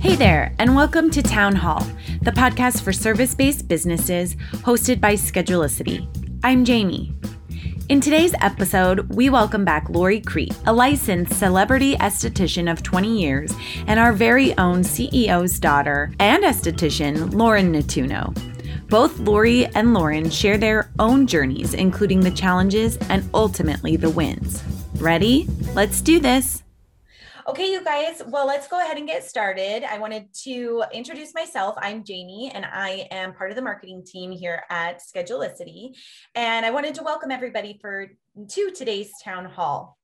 Hey there, and welcome to Town Hall, the podcast for service based businesses hosted by Schedulicity. I'm Jamie. In today's episode, we welcome back Lori Crete, a licensed celebrity esthetician of 20 years, and our very own CEO's daughter and esthetician, Lauren Nettuno. Both Lori and Lauren share their own journeys, including the challenges and ultimately the wins. Ready? Let's do this. Okay, you guys, well, let's go ahead and get started. I wanted to introduce myself. I'm Jamie, and I am part of the marketing team here at Schedulicity. And I wanted to welcome everybody for to today's town hall.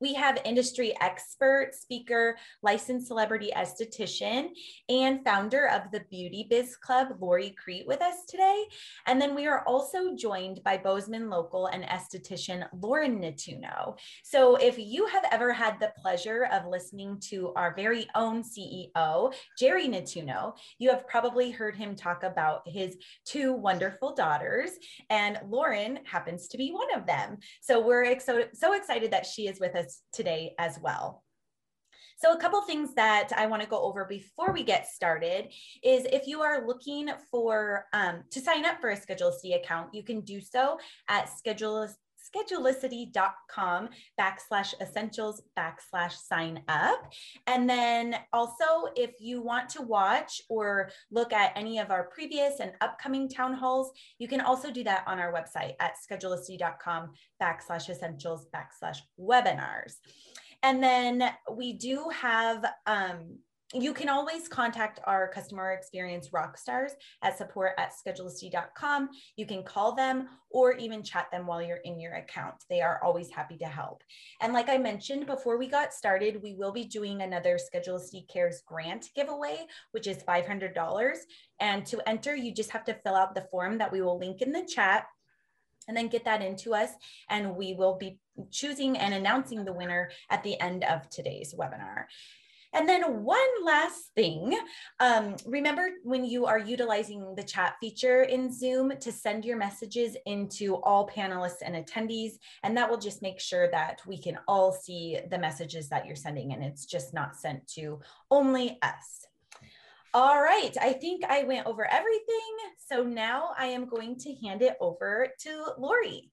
We have industry expert, speaker, licensed celebrity esthetician, and founder of the Beauty Biz Club, Lori Crete, with us today. And then we are also joined by Bozeman local and esthetician Lauren Nettuno. So if you have ever had the pleasure of listening to our very own CEO, Jerry Nettuno, you have probably heard him talk about his two wonderful daughters, and Lauren happens to be one of them. So we're so, so excited that she is with us today as well. So a couple things that I want to go over before we get started is if you are looking for um, to sign up for a Schedulicity account, you can do so at schedule schedulicity.com backslash essentials backslash sign up. And then also, if you want to watch or look at any of our previous and upcoming town halls, you can also do that on our website at schedulicity.com backslash essentials backslash webinars. And then we do have um, you can always contact our customer experience rock stars at support at schedulicity.com. You can call them or even chat them while you're in your account. They are always happy to help. And like I mentioned before we got started, we will be doing another Schedulicity Cares grant giveaway, which is $500. And to enter, you just have to fill out the form that we will link in the chat and then get that into us. And we will be choosing and announcing the winner at the end of today's webinar. And then one last thing, um, remember when you are utilizing the chat feature in Zoom to send your messages into all panelists and attendees, and that will just make sure that we can all see the messages that you're sending and it's just not sent to only us. All right, I think I went over everything. So now I am going to hand it over to Lori.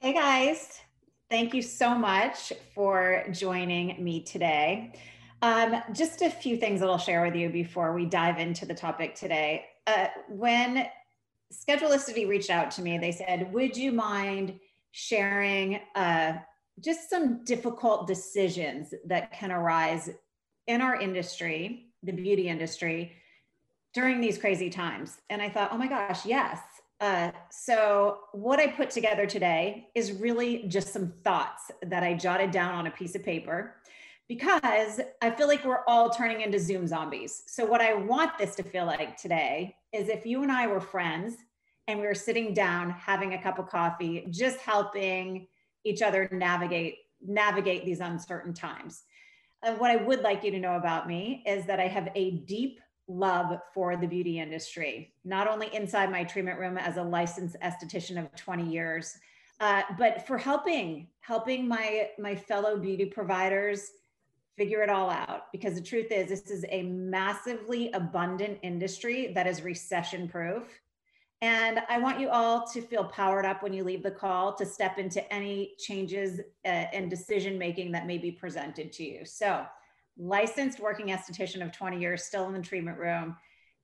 Hey guys. Thank you so much for joining me today. Um, just a few things that I'll share with you before we dive into the topic today. Uh, when Schedulicity reached out to me, they said, Would you mind sharing uh, just some difficult decisions that can arise in our industry, the beauty industry, during these crazy times? And I thought, Oh my gosh, yes. Uh, so, what I put together today is really just some thoughts that I jotted down on a piece of paper because I feel like we're all turning into Zoom zombies. So, what I want this to feel like today is if you and I were friends and we were sitting down having a cup of coffee, just helping each other navigate navigate these uncertain times. And what I would like you to know about me is that I have a deep love for the beauty industry, not only inside my treatment room as a licensed esthetician of 20 years, uh, but for helping helping my my fellow beauty providers figure it all out. Because the truth is, this is a massively abundant industry that is recession proof. And I want you all to feel powered up when you leave the call to step into any changes uh, and decision making that may be presented to you. So licensed working esthetician of 20 years, still in the treatment room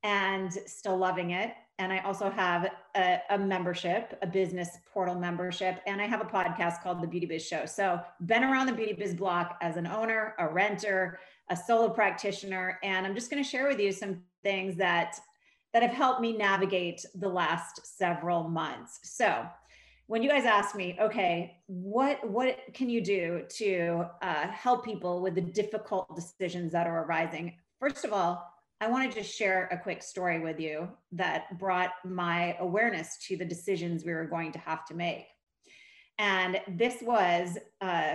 and still loving it. And I also have a, a, membership, a business portal membership, and I have a podcast called The Beauty Biz Show. So, been around the Beauty Biz block as an owner, a renter, a solo practitioner, and I'm just going to share with you some things that that have helped me navigate the last several months. So, when you guys ask me, okay, what what can you do to uh, help people with the difficult decisions that are arising? First of all, I wanted to just share a quick story with you that brought my awareness to the decisions we were going to have to make. And this was uh,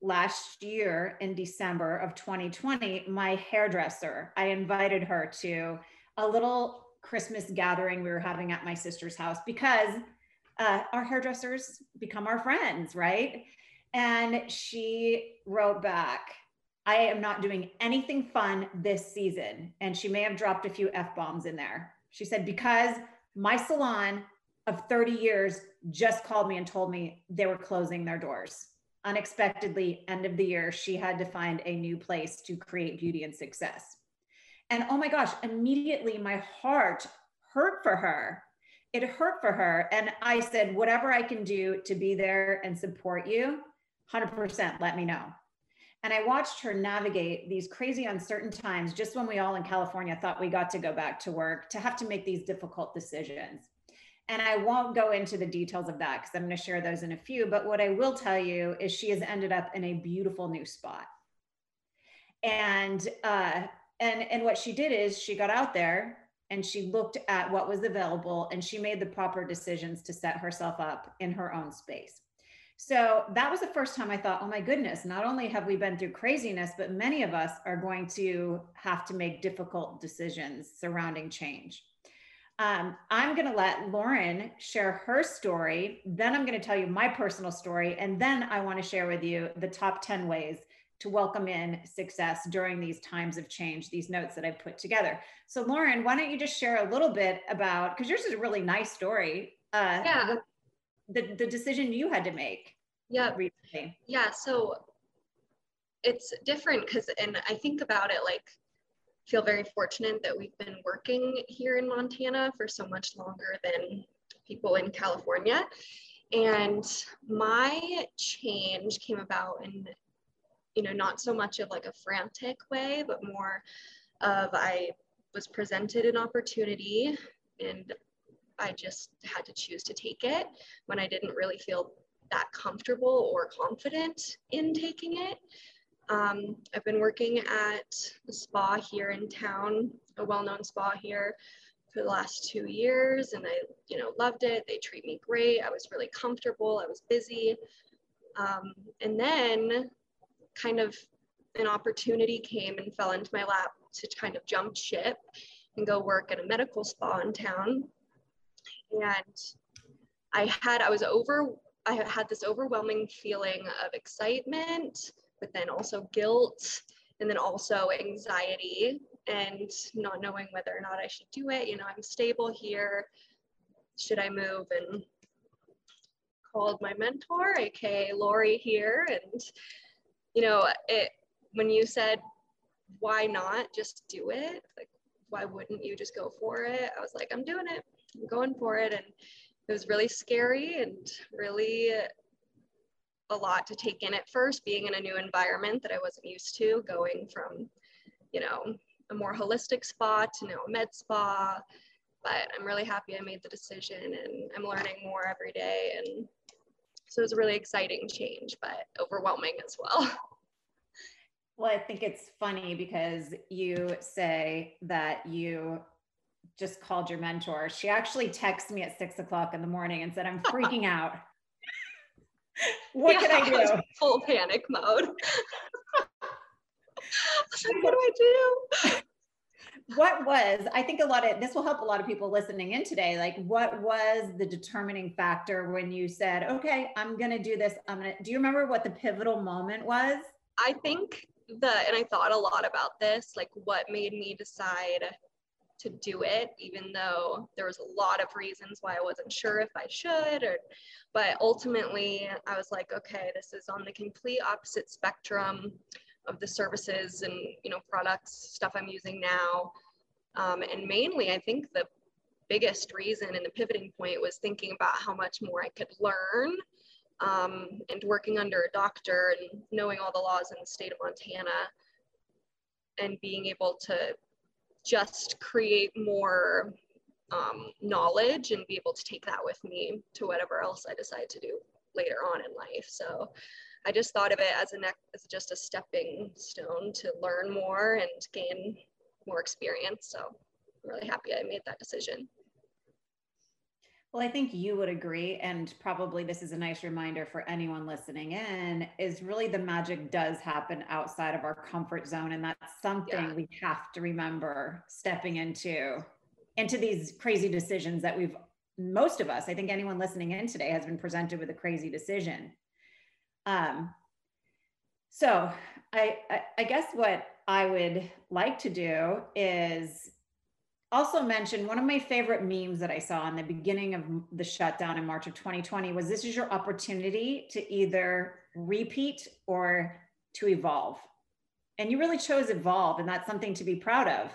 last year in December of 2020, my hairdresser. I invited her to a little Christmas gathering we were having at my sister's house because uh, our hairdressers become our friends, right? And she wrote back, I am not doing anything fun this season. And she may have dropped a few F bombs in there. She said, because my salon of 30 years just called me and told me they were closing their doors. Unexpectedly, end of the year, she had to find a new place to create beauty and success. And oh my gosh, immediately my heart hurt for her. It hurt for her. And I said, whatever I can do to be there and support you, 100% let me know. And I watched her navigate these crazy uncertain times just when we all in California thought we got to go back to work to have to make these difficult decisions. And I won't go into the details of that because I'm going to share those in a few. But what I will tell you is she has ended up in a beautiful new spot. And uh, and and what she did is she got out there and she looked at what was available and she made the proper decisions to set herself up in her own space. So that was the first time I thought, oh my goodness, not only have we been through craziness, but many of us are going to have to make difficult decisions surrounding change. Um, I'm going to let Lauren share her story. Then I'm going to tell you my personal story. And then I want to share with you the top 10 ways to welcome in success during these times of change, these notes that I've put together. So, Lauren, why don't you just share a little bit about, because yours is a really nice story. Uh, yeah the, the decision you had to make yeah recently. yeah so it's different because and i think about it like feel very fortunate that we've been working here in montana for so much longer than people in california and my change came about in you know not so much of like a frantic way but more of i was presented an opportunity and I just had to choose to take it when I didn't really feel that comfortable or confident in taking it. Um, I've been working at a spa here in town, a well-known spa here for the last two years and I, you know, loved it. They treat me great. I was really comfortable. I was busy. Um, and then kind of an opportunity came and fell into my lap to kind of jump ship and go work at a medical spa in town and I had I was over I had this overwhelming feeling of excitement, but then also guilt, and then also anxiety and not knowing whether or not I should do it. You know, I'm stable here. Should I move? And called my mentor, aka Lori here, and you know, it when you said why not just do it like why wouldn't you just go for it i was like i'm doing it I'm going for it. And it was really scary and really a lot to take in at first, being in a new environment that I wasn't used to, going from, you know, a more holistic spa to now a med spa. But I'm really happy I made the decision and I'm learning more every day. And so it was a really exciting change, but overwhelming as well. Well, I think it's funny because you say that you just called your mentor. She actually texted me at six o'clock in the morning and said, I'm freaking out. what yeah, can I do? full panic mode. what do I do? What was i think a lot of this will help a lot of people listening in today like what was the determining factor when you said okay i'm gonna do this i'm gonna do you remember what the pivotal moment was i think the and i thought a lot about this like what made me decide to do it, even though there was a lot of reasons why I wasn't sure if I should. Or, but ultimately, I was like, okay, this is on the complete opposite spectrum of the services and you know products stuff I'm using now. Um, and mainly, I think the biggest reason and the pivoting point was thinking about how much more I could learn um, and working under a doctor and knowing all the laws in the state of Montana and being able to just create more um, knowledge and be able to take that with me to whatever else I decide to do later on in life. So I just thought of it as a as just a stepping stone to learn more and gain more experience. So I'm really happy I made that decision. Well, I think you would agree, and probably this is a nice reminder for anyone listening in is really the magic does happen outside of our comfort zone. And that's something yeah. we have to remember stepping into into these crazy decisions that we've most of us, I think anyone listening in today has been presented with a crazy decision. Um, So I, I, I guess what I would like to do is also mention one of my favorite memes that I saw in the beginning of the shutdown in March of 2020 was this is your opportunity to either repeat or to evolve. And you really chose evolve, and that's something to be proud of.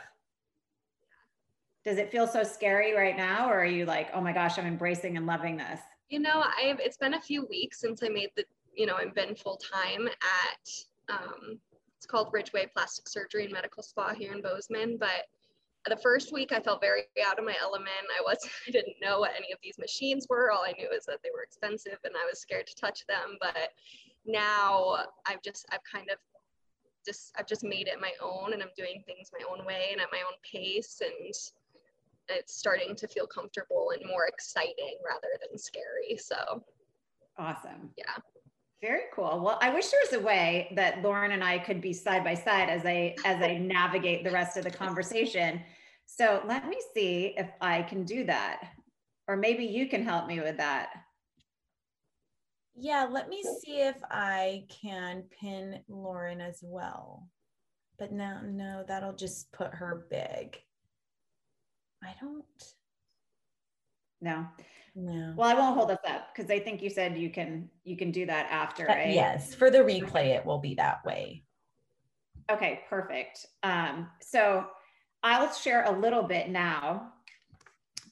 Does it feel so scary right now, or are you like, oh my gosh, I'm embracing and loving this? You know, I've it's been a few weeks since I made the, you know, I've been full time at um, it's called Ridgeway Plastic Surgery and Medical Spa here in Bozeman, but the first week I felt very out of my element. I was I didn't know what any of these machines were. All I knew is that they were expensive and I was scared to touch them. But now I've just I've kind of just I've just made it my own and I'm doing things my own way and at my own pace and it's starting to feel comfortable and more exciting rather than scary. So awesome. Yeah. Very cool. Well, I wish there was a way that Lauren and I could be side by side as I as I navigate the rest of the conversation. So let me see if I can do that. Or maybe you can help me with that. Yeah, let me see if I can pin Lauren as well. But no, no, that'll just put her big. I don't. No. No. Well, I won't hold us up because I think you said you can you can do that after, right? Yes, for the replay, it will be that way. Okay, perfect. Um, so I'll share a little bit now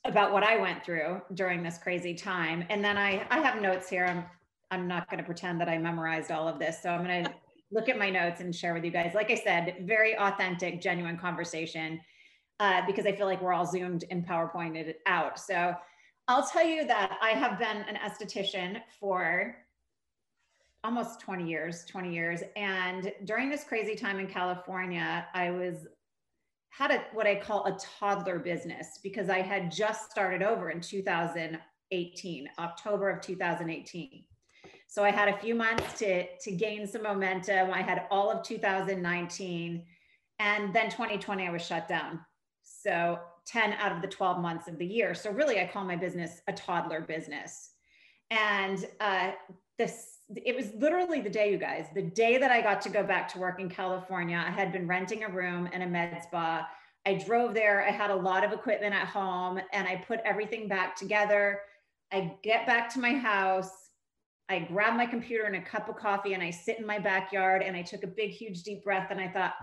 about what I went through during this crazy time, and then I I have notes here. I'm I'm not going to pretend that I memorized all of this, so I'm going to look at my notes and share with you guys. Like I said, very authentic, genuine conversation uh, because I feel like we're all zoomed and PowerPointed out. So I'll tell you that I have been an esthetician for almost 20 years, 20 years. And during this crazy time in California, I was had a what I call a toddler business because I had just started over in 2018, October of 2018. So I had a few months to to gain some momentum. I had all of 2019 and then 2020 I was shut down. So 10 out of the 12 months of the year. So really, I call my business a toddler business. And uh, this, it was literally the day, you guys, the day that I got to go back to work in California. I had been renting a room in a med spa. I drove there. I had a lot of equipment at home and I put everything back together. I get back to my house. I grab my computer and a cup of coffee and I sit in my backyard and I took a big, huge, deep breath and I thought,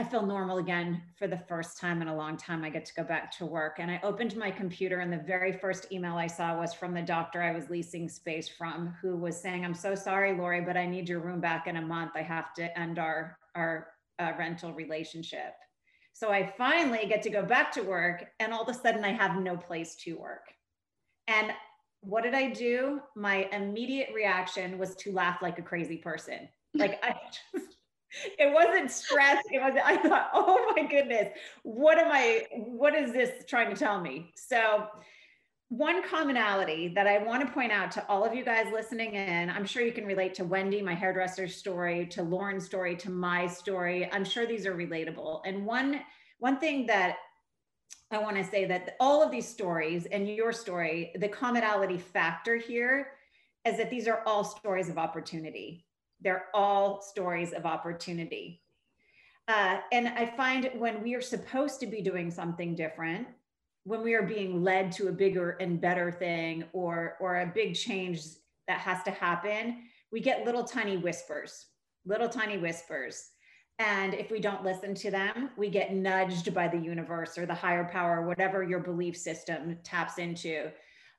I feel normal again for the first time in a long time. I get to go back to work. And I opened my computer, and the very first email I saw was from the doctor I was leasing space from, who was saying, I'm so sorry, Lori, but I need your room back in a month. I have to end our, our uh, rental relationship. So I finally get to go back to work, and all of a sudden, I have no place to work. And what did I do? My immediate reaction was to laugh like a crazy person. Like I just it wasn't stress. It was, I thought, oh my goodness, what am I, what is this trying to tell me? So, one commonality that I want to point out to all of you guys listening in, I'm sure you can relate to Wendy, my hairdresser's story, to Lauren's story, to my story. I'm sure these are relatable. And one, one thing that I want to say that all of these stories and your story, the commonality factor here is that these are all stories of opportunity they're all stories of opportunity. Uh, and I find when we are supposed to be doing something different, when we are being led to a bigger and better thing or, or a big change that has to happen, we get little tiny whispers, little tiny whispers. And if we don't listen to them, we get nudged by the universe or the higher power, whatever your belief system taps into.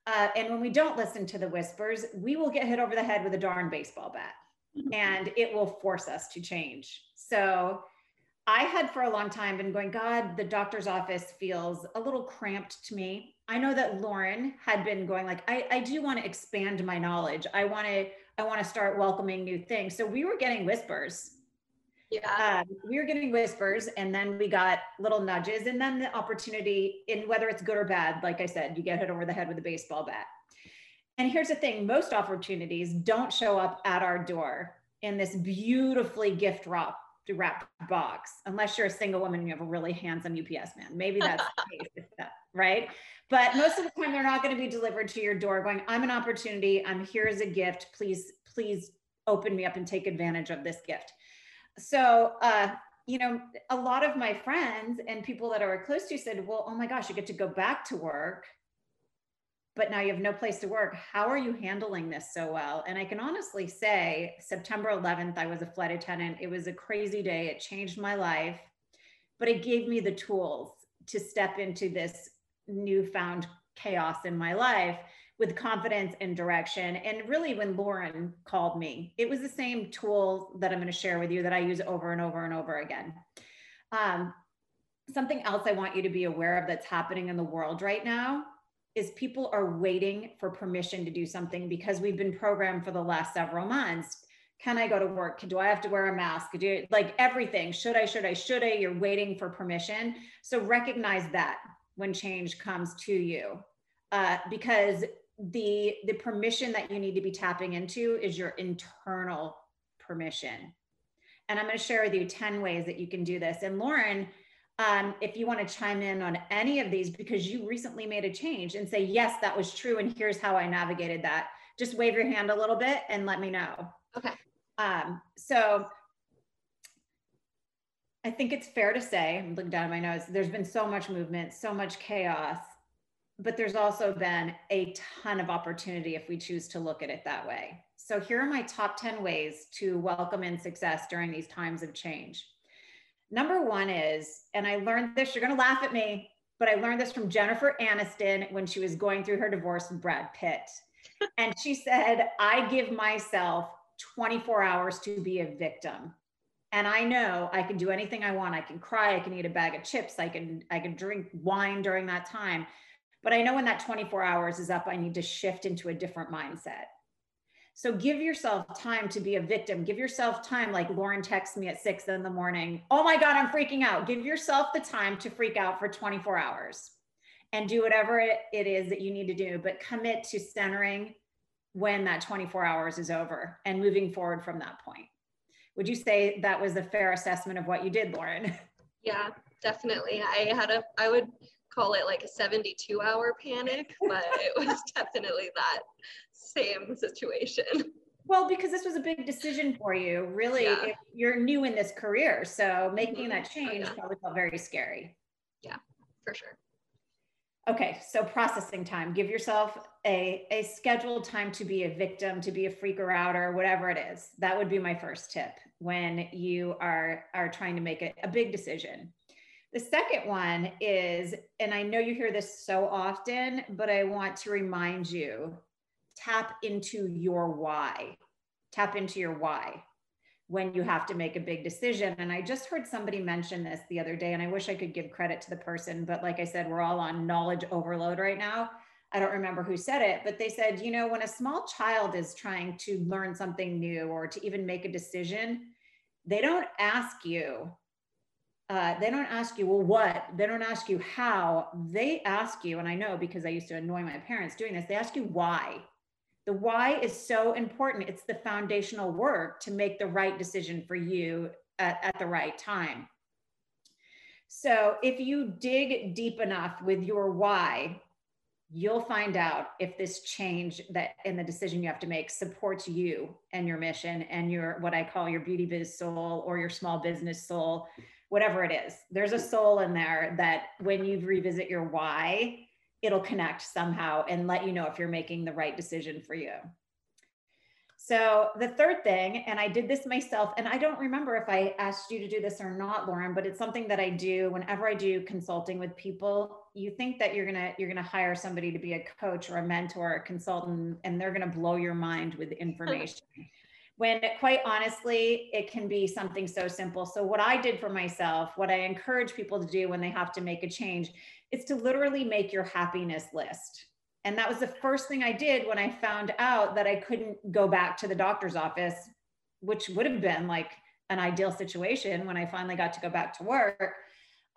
Uh, and when we don't listen to the whispers, we will get hit over the head with a darn baseball bat and it will force us to change. So I had for a long time been going, God, the doctor's office feels a little cramped to me. I know that Lauren had been going like, I, I do want to expand my knowledge. I want to, I want to start welcoming new things. So we were getting whispers. Yeah. Um, we were getting whispers and then we got little nudges and then the opportunity in whether it's good or bad, like I said, you get hit over the head with a baseball bat. And here's the thing most opportunities don't show up at our door in this beautifully gift wrap wrapped box, unless you're a single woman and you have a really handsome UPS man. Maybe that's the case, right? But most of the time, they're not going to be delivered to your door going, I'm an opportunity. I'm here as a gift. Please, please open me up and take advantage of this gift. So, uh, you know, a lot of my friends and people that are close to said, well, oh my gosh, you get to go back to work, but now you have no place to work. How are you handling this so well? And I can honestly say, September 11th, I was a flight attendant. It was a crazy day. It changed my life, but it gave me the tools to step into this newfound chaos in my life with confidence and direction. And really, when Lauren called me, it was the same tool that I'm going to share with you that I use over and over and over again. Um, something else I want you to be aware of that's happening in the world right now is people are waiting for permission to do something because we've been programmed for the last several months. Can I go to work? Do I have to wear a mask? Do like everything? Should I? Should I? Should I? You're waiting for permission. So recognize that when change comes to you, uh, because the the permission that you need to be tapping into is your internal permission and i'm going to share with you 10 ways that you can do this and lauren um, if you want to chime in on any of these because you recently made a change and say yes that was true and here's how i navigated that just wave your hand a little bit and let me know okay um, so i think it's fair to say i'm looking down at my nose there's been so much movement so much chaos but there's also been a ton of opportunity if we choose to look at it that way. So here are my top 10 ways to welcome in success during these times of change. Number one is, and I learned this, you're going to laugh at me, but I learned this from Jennifer Aniston when she was going through her divorce with Brad Pitt. and she said, I give myself 24 hours to be a victim. And I know I can do anything I want. I can cry, I can eat a bag of chips, I can I can drink wine during that time but I know when that 24 hours is up, I need to shift into a different mindset. So give yourself time to be a victim. Give yourself time, like Lauren texts me at six in the morning. Oh my God, I'm freaking out. Give yourself the time to freak out for 24 hours and do whatever it, is that you need to do, but commit to centering when that 24 hours is over and moving forward from that point. Would you say that was a fair assessment of what you did, Lauren? Yeah, definitely. I had a, I would call it like a 72 hour panic, but it was definitely that same situation. Well, because this was a big decision for you, really, yeah. you're new in this career. So making mm-hmm. that oh, change yeah. probably felt very scary. Yeah, for sure. Okay, so processing time. Give yourself a, a scheduled time to be a victim, to be a freaker out, or whatever it is. That would be my first tip when you are are trying to make a, a big decision. The second one is, and I know you hear this so often, but I want to remind you tap into your why. Tap into your why when you have to make a big decision. And I just heard somebody mention this the other day, and I wish I could give credit to the person, but like I said, we're all on knowledge overload right now. I don't remember who said it, but they said, you know, when a small child is trying to learn something new or to even make a decision, they don't ask you, uh, they don't ask you, well, what? They don't ask you how. They ask you, and I know because I used to annoy my parents doing this, they ask you why. The why is so important. It's the foundational work to make the right decision for you at, at the right time. So if you dig deep enough with your why, you'll find out if this change that in the decision you have to make supports you and your mission and your what I call your beauty biz soul or your small business soul whatever it is. There's a soul in there that when you revisit your why, it'll connect somehow and let you know if you're making the right decision for you. So, the third thing, and I did this myself, and I don't remember if I asked you to do this or not, Lauren, but it's something that I do whenever I do consulting with people. You think that you're gonna you're gonna hire somebody to be a coach or a mentor or a consultant, and they're gonna blow your mind with information when quite honestly, it can be something so simple. So, what I did for myself, what I encourage people to do when they have to make a change, is to literally make your happiness list. And that was the first thing I did when I found out that I couldn't go back to the doctor's office, which would have been like an ideal situation when I finally got to go back to work.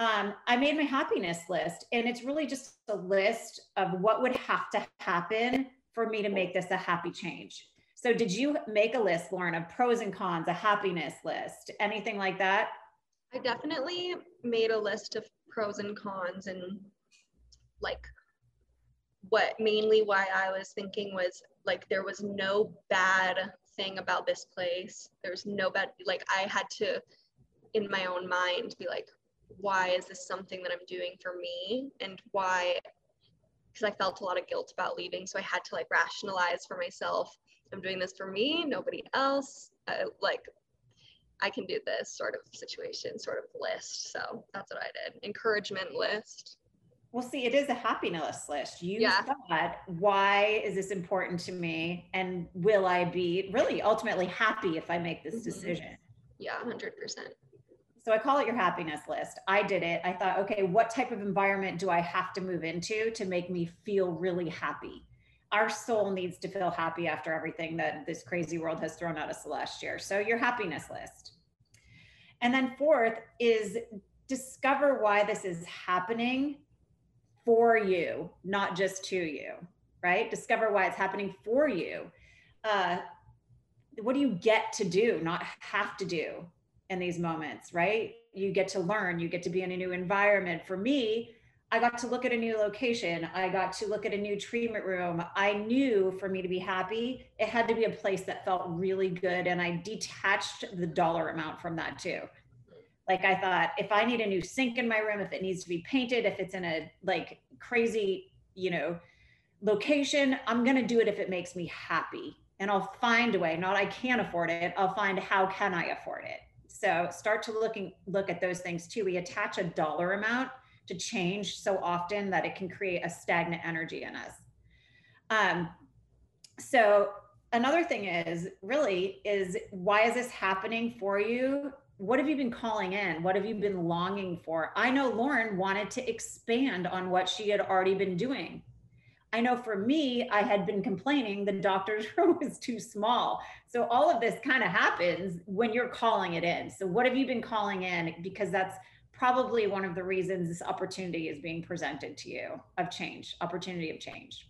Um, I made my happiness list, and it's really just a list of what would have to happen for me to make this a happy change. So did you make a list, Lauren, of pros and cons, a happiness list, anything like that? I definitely made a list of pros and cons and like what mainly why I was thinking was like there was no bad thing about this place. There's no bad, like, I had to, in my own mind, be like, why is this something that I'm doing for me? And why, because I felt a lot of guilt about leaving. So I had to like rationalize for myself I'm doing this for me, nobody else. Uh, like, I can do this sort of situation, sort of list. So that's what I did. Encouragement list. Well, see, it is a happiness list. You yeah. thought, why is this important to me? And will I be really ultimately happy if I make this mm-hmm. decision? Yeah, 100%. So I call it your happiness list. I did it. I thought, okay, what type of environment do I have to move into to make me feel really happy? Our soul needs to feel happy after everything that this crazy world has thrown at us last year. So your happiness list. And then fourth is discover why this is happening for you, not just to you, right? Discover why it's happening for you. Uh, what do you get to do, not have to do in these moments, right? You get to learn, you get to be in a new environment. For me, I got to look at a new location. I got to look at a new treatment room. I knew for me to be happy, it had to be a place that felt really good. And I detached the dollar amount from that too. Like I thought, if I need a new sink in my room, if it needs to be painted, if it's in a like crazy, you know, location, I'm going to do it if it makes me happy. And I'll find a way. Not I can't afford it. I'll find how can I afford it. So start to looking look at those things too. We attach a dollar amount to change so often that it can create a stagnant energy in us. Um, so another thing is really is why is this happening for you what have you been calling in? What have you been longing for? I know Lauren wanted to expand on what she had already been doing. I know for me, I had been complaining the doctor's room was too small. So all of this kind of happens when you're calling it in. So what have you been calling in? Because that's probably one of the reasons this opportunity is being presented to you of change, opportunity of change.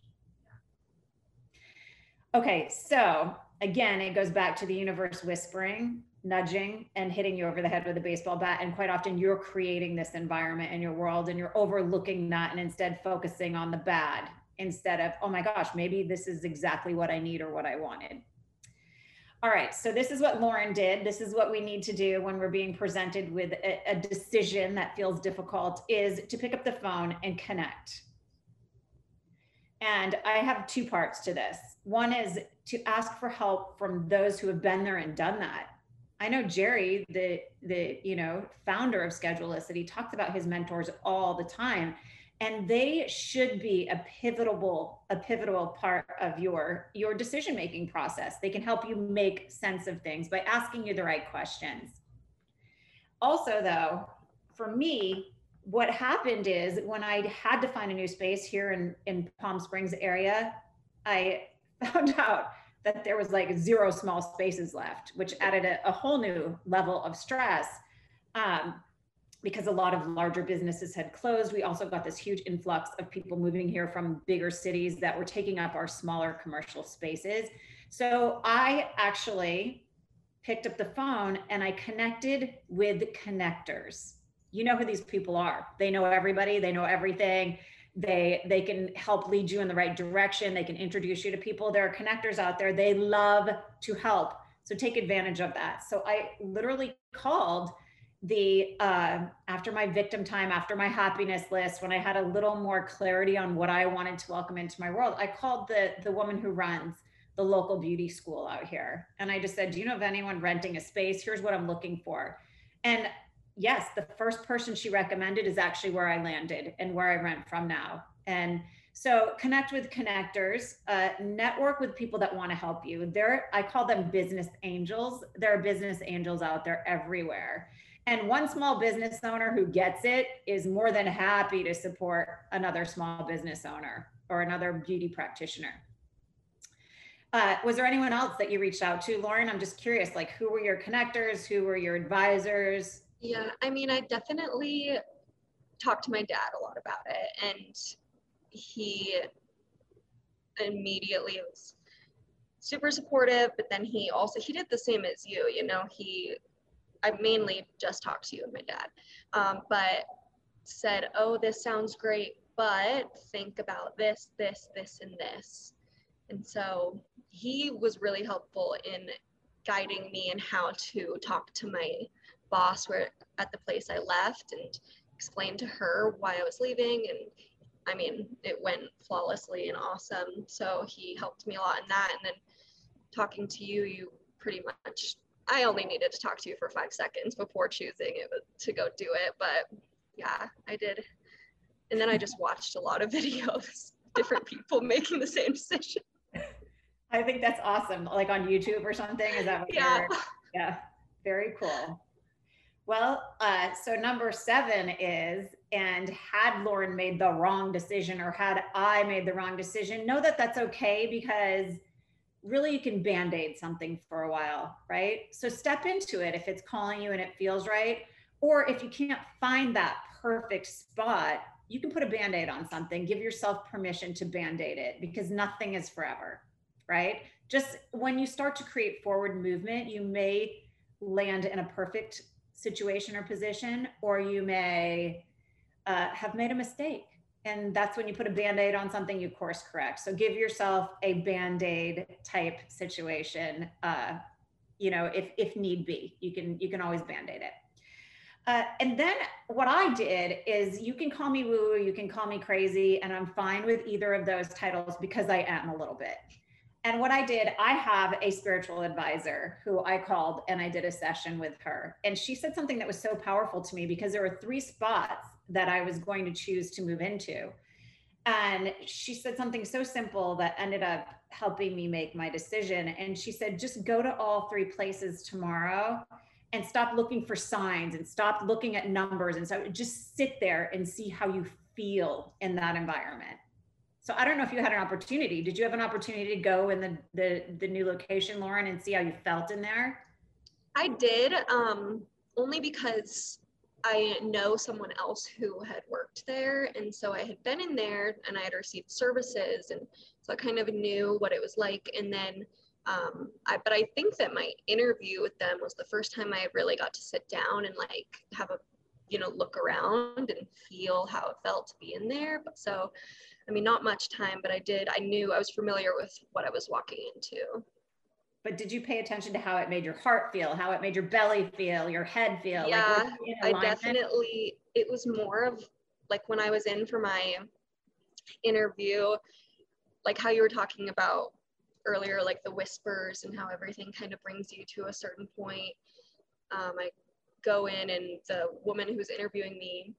Okay, so again, it goes back to the universe whispering nudging and hitting you over the head with a baseball bat. And quite often you're creating this environment in your world and you're overlooking that and instead focusing on the bad instead of, oh my gosh, maybe this is exactly what I need or what I wanted. All right, so this is what Lauren did. This is what we need to do when we're being presented with a, a decision that feels difficult is to pick up the phone and connect. And I have two parts to this. One is to ask for help from those who have been there and done that I know Jerry, the the you know founder of Schedulicity, talks about his mentors all the time, and they should be a pivotal a pivotal part of your your decision making process. They can help you make sense of things by asking you the right questions. Also, though, for me, what happened is when I had to find a new space here in in Palm Springs area, I found out that there was like zero small spaces left, which added a, a whole new level of stress. Um, because a lot of larger businesses had closed. We also got this huge influx of people moving here from bigger cities that were taking up our smaller commercial spaces. So I actually picked up the phone and I connected with connectors. You know who these people are. They know everybody, they know everything they they can help lead you in the right direction they can introduce you to people there are connectors out there they love to help so take advantage of that so i literally called the uh, after my victim time after my happiness list when i had a little more clarity on what i wanted to welcome into my world i called the the woman who runs the local beauty school out here and i just said do you know of anyone renting a space here's what i'm looking for and yes, the first person she recommended is actually where I landed and where I rent from now. And so connect with connectors, uh, network with people that want to help you. There, I call them business angels. There are business angels out there everywhere. And one small business owner who gets it is more than happy to support another small business owner or another beauty practitioner. Uh, was there anyone else that you reached out to, Lauren? I'm just curious, like who were your connectors? Who were your advisors? Yeah, I mean, I definitely talked to my dad a lot about it, and he immediately was super supportive. But then he also he did the same as you. You know, he I mainly just talked to you and my dad, um, but said, "Oh, this sounds great, but think about this, this, this, and this." And so he was really helpful in guiding me in how to talk to my boss where at the place I left and explain to her why I was leaving and I mean it went flawlessly and awesome so he helped me a lot in that and then talking to you you pretty much I only needed to talk to you for five seconds before choosing it to go do it but yeah I did and then I just watched a lot of videos different people making the same decision I think that's awesome. Like on YouTube or something. Is that what yeah. you're? Yeah. Very cool. Well, uh, so number seven is, and had Lauren made the wrong decision or had I made the wrong decision, know that that's okay because really you can band aid something for a while, right? So step into it if it's calling you and it feels right. Or if you can't find that perfect spot, you can put a band aid on something. Give yourself permission to band aid it because nothing is forever right? Just when you start to create forward movement, you may land in a perfect situation or position, or you may uh, have made a mistake. And that's when you put a band aid on something, you course correct. So give yourself a band aid type situation. Uh, you know, if if need be, you can you can always band aid it. Uh, and then what I did is you can call me woo, you can call me crazy, and I'm fine with either of those titles because I am a little bit. And what I did, I have a spiritual advisor who I called and I did a session with her. And she said something that was so powerful to me because there were three spots that I was going to choose to move into. And she said something so simple that ended up helping me make my decision. And she said, just go to all three places tomorrow and stop looking for signs and stop looking at numbers. And so just sit there and see how you feel in that environment. So I don't know if you had an opportunity. Did you have an opportunity to go in the the, the new location, Lauren, and see how you felt in there? I did, um, only because I know someone else who had worked there, and so I had been in there and I had received services, and so I kind of knew what it was like. And then, um, I but I think that my interview with them was the first time I really got to sit down and like have a you know look around and feel how it felt to be in there. But so I mean, not much time, but I did, I knew I was familiar with what I was walking into. But did you pay attention to how it made your heart feel, how it made your belly feel, your head feel? Yeah, like, I definitely, it was more of like when I was in for my interview, like how you were talking about earlier, like the whispers and how everything kind of brings you to a certain point. Um, I go in and the woman who's interviewing me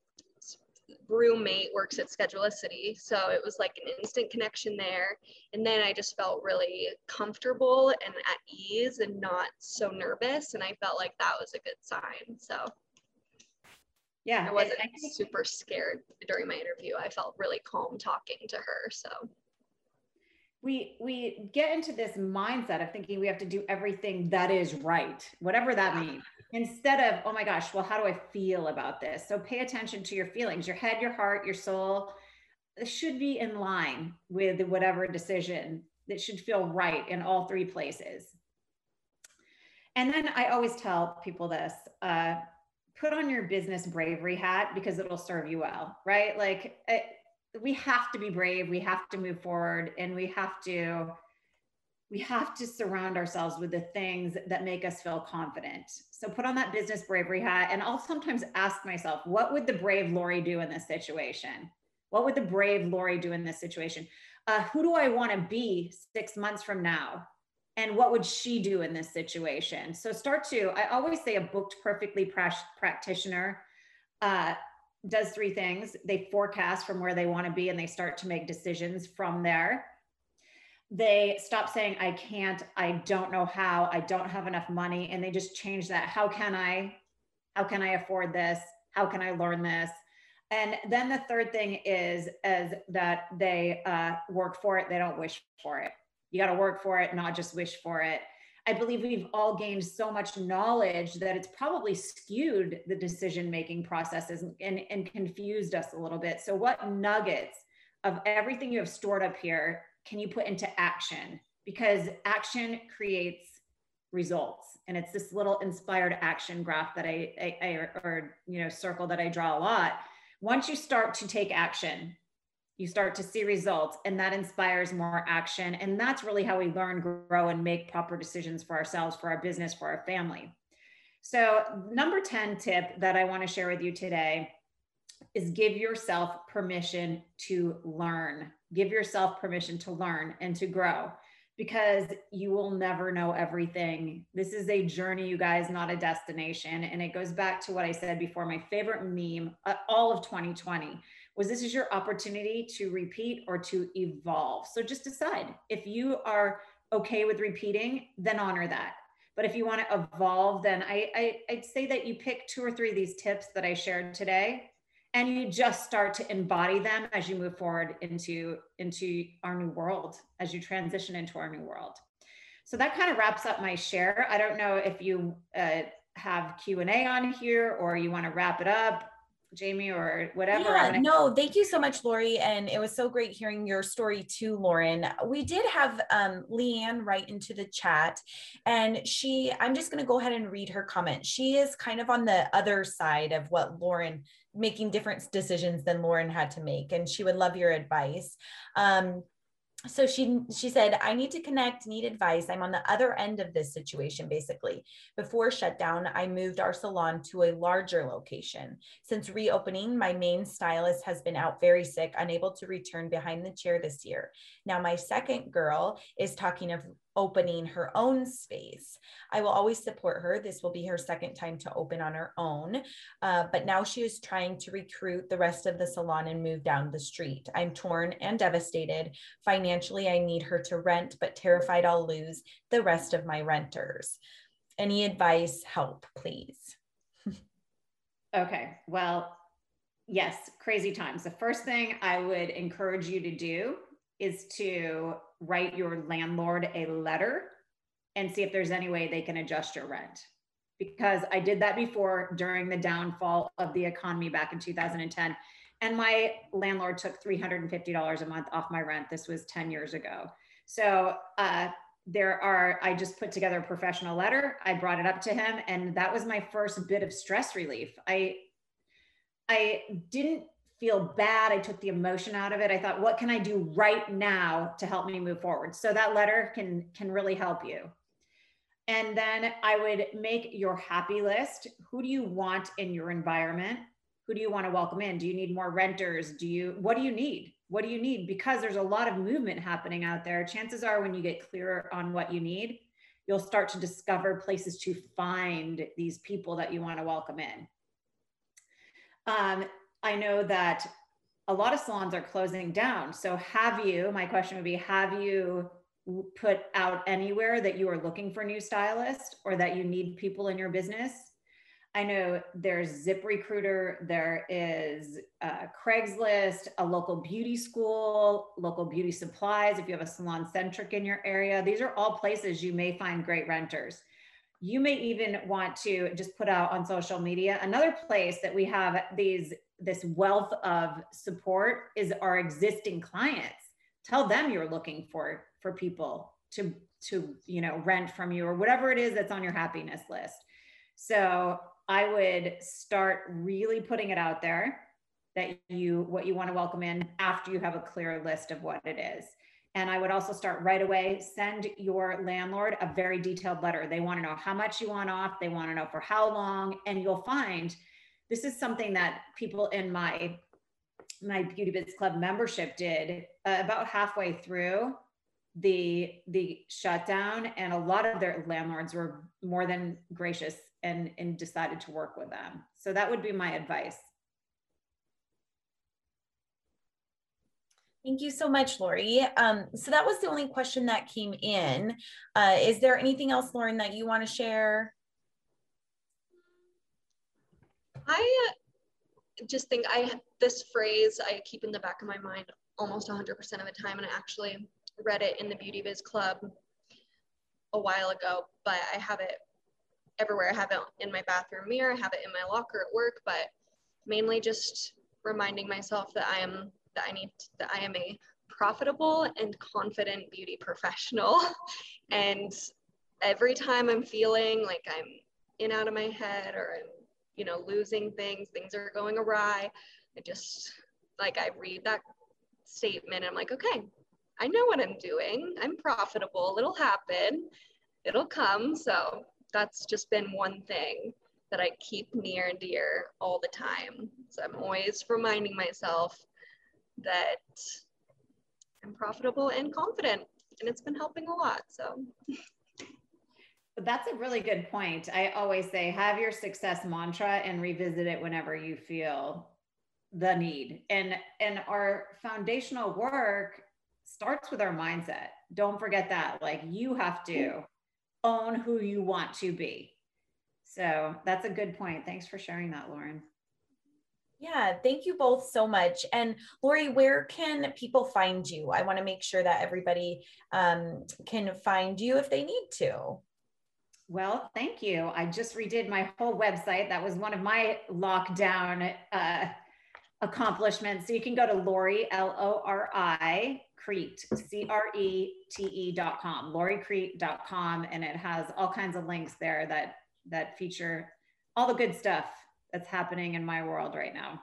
roommate works at Schedulicity. So it was like an instant connection there. And then I just felt really comfortable and at ease and not so nervous. And I felt like that was a good sign. So yeah, I wasn't I super scared during my interview. I felt really calm talking to her. So we we get into this mindset of thinking we have to do everything that is right, whatever that yeah. means instead of oh my gosh well how do i feel about this? So pay attention to your feelings your head your heart your soul. This should be in line with whatever decision that should feel right in all three places. And then i always tell people this uh, put on your business bravery hat because it'll serve you well right? Like it, we have to be brave. We have to move forward and we have to we have to surround ourselves with the things that make us feel confident. So put on that business bravery hat. And I'll sometimes ask myself, what would the brave Lori do in this situation? What would the brave Lori do in this situation? Uh, who do I want to be six months from now? And what would she do in this situation? So start to, I always say a booked perfectly practitioner uh, does three things. They forecast from where they want to be and they start to make decisions from there they stop saying i can't i don't know how i don't have enough money and they just change that. How can i how can i afford this? How can i learn this? And then the third thing is as that they uh, work for it. They don't wish for it. You got to work for it not just wish for it. I believe we've all gained so much knowledge that it's probably skewed the decision making processes and, and confused us a little bit. So what nuggets of everything you have stored up here can you put into action? Because action creates results. And it's this little inspired action graph that I, I, I or, you know, circle that I draw a lot. Once you start to take action, you start to see results and that inspires more action and that's really how we learn grow and make proper decisions for ourselves for our business for our family so number 10 tip that i want to share with you today is give yourself permission to learn give yourself permission to learn and to grow because you will never know everything. This is a journey, you guys, not a destination. And it goes back to what I said before my favorite meme, uh, all of 2020 was this is your opportunity to repeat or to evolve. So just decide if you are okay with repeating, then honor that. But if you want to evolve, then I, I, I'd say that you pick two or three of these tips that I shared today and you just start to embody them as you move forward into into our new world as you transition into our new world. So that kind of wraps up my share. I don't know if you uh, have q&a on here or you want to wrap it up Jamie or whatever. Yeah, no, thank you so much, Lori. And it was so great hearing your story too, Lauren. We did have um, Leanne write into the chat, and she, I'm just going to go ahead and read her comment. She is kind of on the other side of what Lauren making different decisions than Lauren had to make, and she would love your advice. Um, so she she said i need to connect need advice. I'm on the other end of this situation basically. Before shutdown i moved our salon to a larger location. Since reopening my main stylist has been out very sick unable to return behind the chair this year. Now my second girl is talking of opening her own space. I will always support her. This will be her second time to open on her own. Uh, but now she is trying to recruit the rest of the salon and move down the street. I'm torn and devastated. Financially, I need her to rent, but terrified I'll lose the rest of my renters. Any advice, help, please. okay. Well, yes, crazy times. The first thing I would encourage you to do is to write your landlord a letter and see if there's any way they can adjust your rent. Because I did that before during the downfall of the economy back in 2010. And my landlord took $350 a month off my rent. This was 10 years ago. So uh, there are, I just put together a professional letter. I brought it up to him, and that was my first bit of stress relief. I I didn't feel bad. I took the emotion out of it. I thought, what can I do right now to help me move forward? So that letter can can really help you. And then I would make your happy list. Who do you want in your environment? Who do you want to welcome in? Do you need more renters? Do you what do you need? What do you need? Because there's a lot of movement happening out there. Chances are when you get clearer on what you need, you'll start to discover places to find these people that you want to welcome in. Um, I know that a lot of salons are closing down. So have you, my question would be, have you put out anywhere that you are looking for new stylists or that you need people in your business? I know there's Zip Recruiter, there is uh, Craigslist, a local beauty school, local beauty supplies. If you have a SalonCentric in your area, these are all places you may find great renters. You may even want to just put out on social media. Another place that we have these this wealth of support is our existing clients. Tell them you're looking for for people to to you know rent from you or whatever it is that's on your happiness list. So i would start really putting it out there that you what you want to welcome in after you have a clear list of what it is. And i would also start right away send your landlord a very detailed letter. They want to know how much you want off. They want to know for how long. And you'll find this is something that people in my my beauty biz club membership did uh, about halfway through the the shutdown and a lot of their landlords were more than gracious and and decided to work with them so that would be my advice Thank you so much, Lori. Um, so that was the only question that came in. Uh, is there anything else, Lauren, that you want to share? I uh, just think I this phrase I keep in the back of my mind almost 100% of the time, and I actually read it in the Beauty Biz Club a while ago, but I have it everywhere. I have it in my bathroom mirror, I have it in my locker at work, but mainly just reminding myself that I am that I need that I am a profitable and confident beauty professional. and every time I'm feeling like I'm in out of my head or I'm you know, losing things, things are going awry. I just like I read that statement. and I'm like, okay, I know what I'm doing. I'm profitable. It'll happen. It'll come. So that's just been one thing that I keep near and dear all the time. So I'm always reminding myself that I'm profitable and confident, and it's been helping a lot. So that's a really good point. I always say have your success mantra and revisit it whenever you feel the need. And and our foundational work starts with our mindset. Don't forget that. Like you have to own who you want to be. So that's a good point. Thanks for sharing that, Lauren. Yeah, thank you both so much. And Lori, where can people find you? I want to make sure that everybody um, can find you if they need to. Well, thank you. I just redid my whole website. That was one of my lockdown uh, accomplishments. So you can go to Lori, L O R I, Crete, C R E T E dot com, loricrete.com. And it has all kinds of links there that, that feature all the good stuff that's happening in my world right now.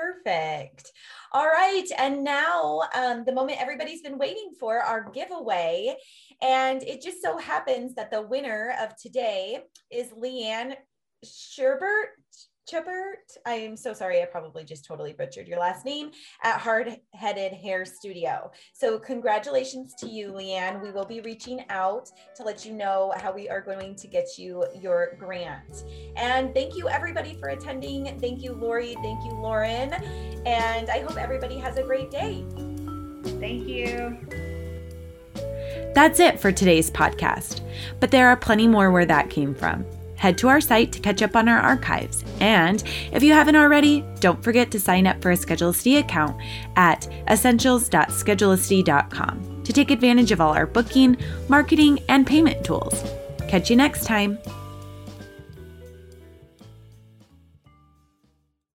Perfect. All right. And now, um, the moment everybody's been waiting for our giveaway. And it just so happens that the winner of today is Leanne Sherbert. Chubert, I am so sorry. I probably just totally butchered your last name at Hard Headed Hair Studio. So, congratulations to you, Leanne. We will be reaching out to let you know how we are going to get you your grant. And thank you, everybody, for attending. Thank you, Lori. Thank you, Lauren. And I hope everybody has a great day. Thank you. That's it for today's podcast, but there are plenty more where that came from head to our site to catch up on our archives. And if you haven't already, don't forget to sign up for a Schedulicity account at essentials.schedulicity.com to take advantage of all our booking, marketing, and payment tools. Catch you next time.